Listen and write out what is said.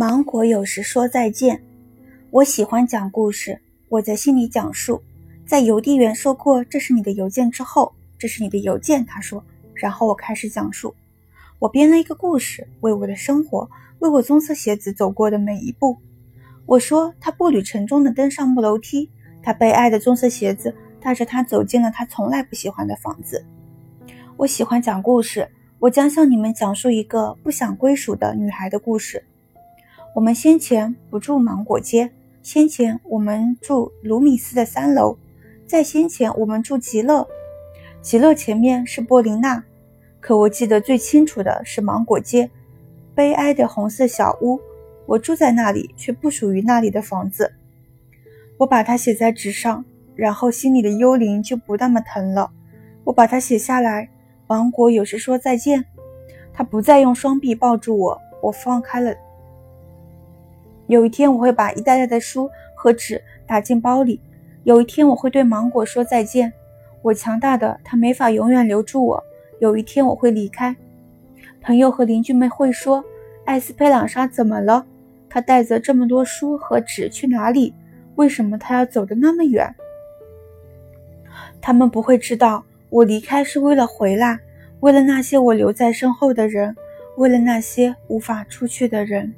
芒果有时说再见。我喜欢讲故事，我在心里讲述。在邮递员说过这是你的邮件之后，这是你的邮件，他说。然后我开始讲述，我编了一个故事，为我的生活，为我棕色鞋子走过的每一步。我说他步履沉重地登上木楼梯，他悲哀的棕色鞋子带着他走进了他从来不喜欢的房子。我喜欢讲故事，我将向你们讲述一个不想归属的女孩的故事。我们先前不住芒果街，先前我们住卢米斯的三楼，在先前我们住极乐，极乐前面是波琳娜。可我记得最清楚的是芒果街，悲哀的红色小屋。我住在那里，却不属于那里的房子。我把它写在纸上，然后心里的幽灵就不那么疼了。我把它写下来。芒果有时说再见，他不再用双臂抱住我，我放开了。有一天，我会把一袋袋的书和纸打进包里。有一天，我会对芒果说再见。我强大的，他没法永远留住我。有一天，我会离开。朋友和邻居们会说：“艾斯佩朗莎怎么了？他带着这么多书和纸去哪里？为什么他要走得那么远？”他们不会知道，我离开是为了回来，为了那些我留在身后的人，为了那些无法出去的人。